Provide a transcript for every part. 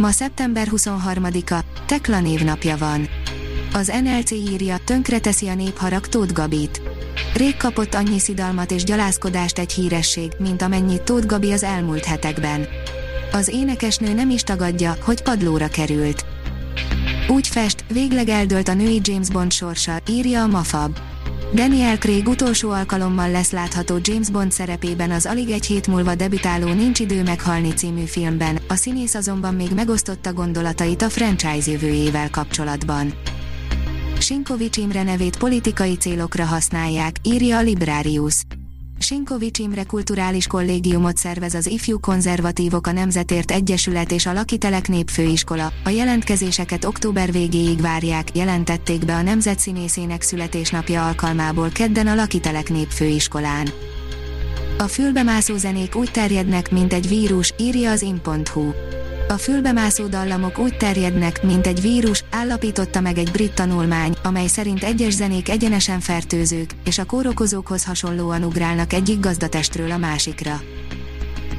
Ma szeptember 23-a, Tekla névnapja van. Az NLC írja, tönkreteszi a népharag Tóth Gabit. Rég kapott annyi szidalmat és gyalázkodást egy híresség, mint amennyit Tóth Gabi az elmúlt hetekben. Az énekesnő nem is tagadja, hogy padlóra került. Úgy fest, végleg eldőlt a női James Bond sorsa, írja a Mafab. Daniel Craig utolsó alkalommal lesz látható James Bond szerepében az alig egy hét múlva debütáló Nincs idő meghalni című filmben, a színész azonban még megosztotta gondolatait a franchise jövőjével kapcsolatban. Sinkovics Imre nevét politikai célokra használják, írja a Librarius. Sinkovics Imre kulturális kollégiumot szervez az Ifjú Konzervatívok a Nemzetért Egyesület és a Lakitelek Népfőiskola. A jelentkezéseket október végéig várják, jelentették be a nemzet színészének születésnapja alkalmából kedden a Lakitelek Népfőiskolán. A fülbemászó zenék úgy terjednek, mint egy vírus, írja az in.hu. A fülbemászó dallamok úgy terjednek, mint egy vírus, állapította meg egy brit tanulmány, amely szerint egyes zenék egyenesen fertőzők, és a kórokozókhoz hasonlóan ugrálnak egyik gazdatestről a másikra.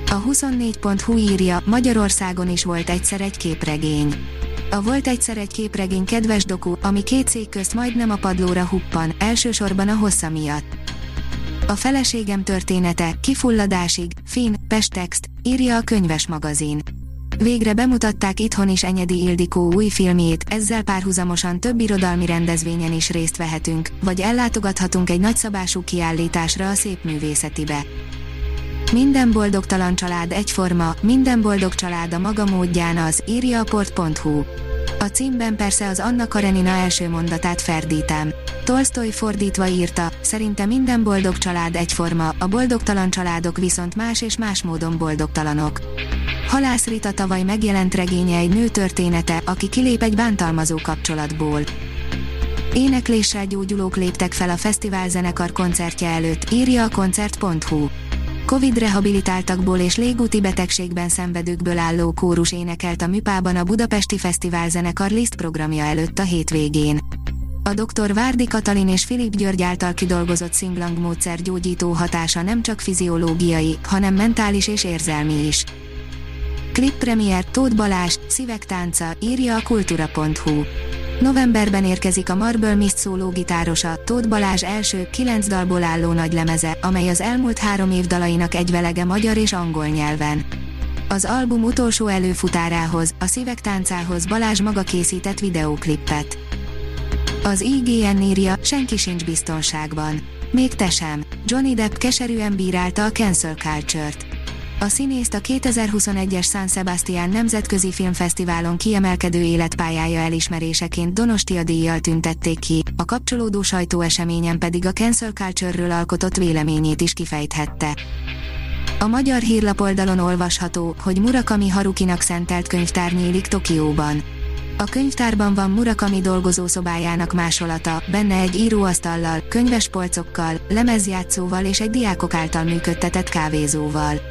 A 24.hu írja, Magyarországon is volt egyszer egy képregény. A Volt egyszer egy képregény kedves doku, ami két szék közt majdnem a padlóra huppan, elsősorban a hossza miatt. A feleségem története, kifulladásig, fin, pestext, írja a könyves magazin. Végre bemutatták itthon is Enyedi Ildikó új filmjét, ezzel párhuzamosan több irodalmi rendezvényen is részt vehetünk, vagy ellátogathatunk egy nagyszabású kiállításra a szép művészetibe. Minden boldogtalan család egyforma, minden boldog család a maga módján az, írja a port.hu. A címben persze az Anna Karenina első mondatát ferdítem. Tolstoy fordítva írta, szerinte minden boldog család egyforma, a boldogtalan családok viszont más és más módon boldogtalanok. Halász Rita tavaly megjelent regénye egy nő története, aki kilép egy bántalmazó kapcsolatból. Énekléssel gyógyulók léptek fel a fesztivál zenekar koncertje előtt, írja a koncert.hu. Covid rehabilitáltakból és légúti betegségben szenvedőkből álló kórus énekelt a Műpában a Budapesti Fesztivál zenekar Liszt programja előtt a hétvégén. A dr. Várdi Katalin és Filip György által kidolgozott szinglang módszer gyógyító hatása nem csak fiziológiai, hanem mentális és érzelmi is. Klip premier Tóth Balázs, Szívek tánca, írja a kultura.hu. Novemberben érkezik a Marble Mist szóló gitárosa, Tóth Balázs első, kilenc dalból álló nagylemeze, amely az elmúlt három év dalainak egyvelege magyar és angol nyelven. Az album utolsó előfutárához, a Szívek táncához Balázs maga készített videóklippet. Az IGN írja, senki sincs biztonságban. Még te sem. Johnny Depp keserűen bírálta a cancel culture-t. A színészt a 2021-es San Sebastian Nemzetközi Filmfesztiválon kiemelkedő életpályája elismeréseként Donostia díjjal tüntették ki, a kapcsolódó sajtóeseményen pedig a cancel culture-ről alkotott véleményét is kifejthette. A magyar hírlapoldalon olvasható, hogy Murakami Harukinak szentelt könyvtár nyílik Tokióban. A könyvtárban van Murakami dolgozószobájának másolata, benne egy íróasztallal, könyvespolcokkal, lemezjátszóval és egy diákok által működtetett kávézóval.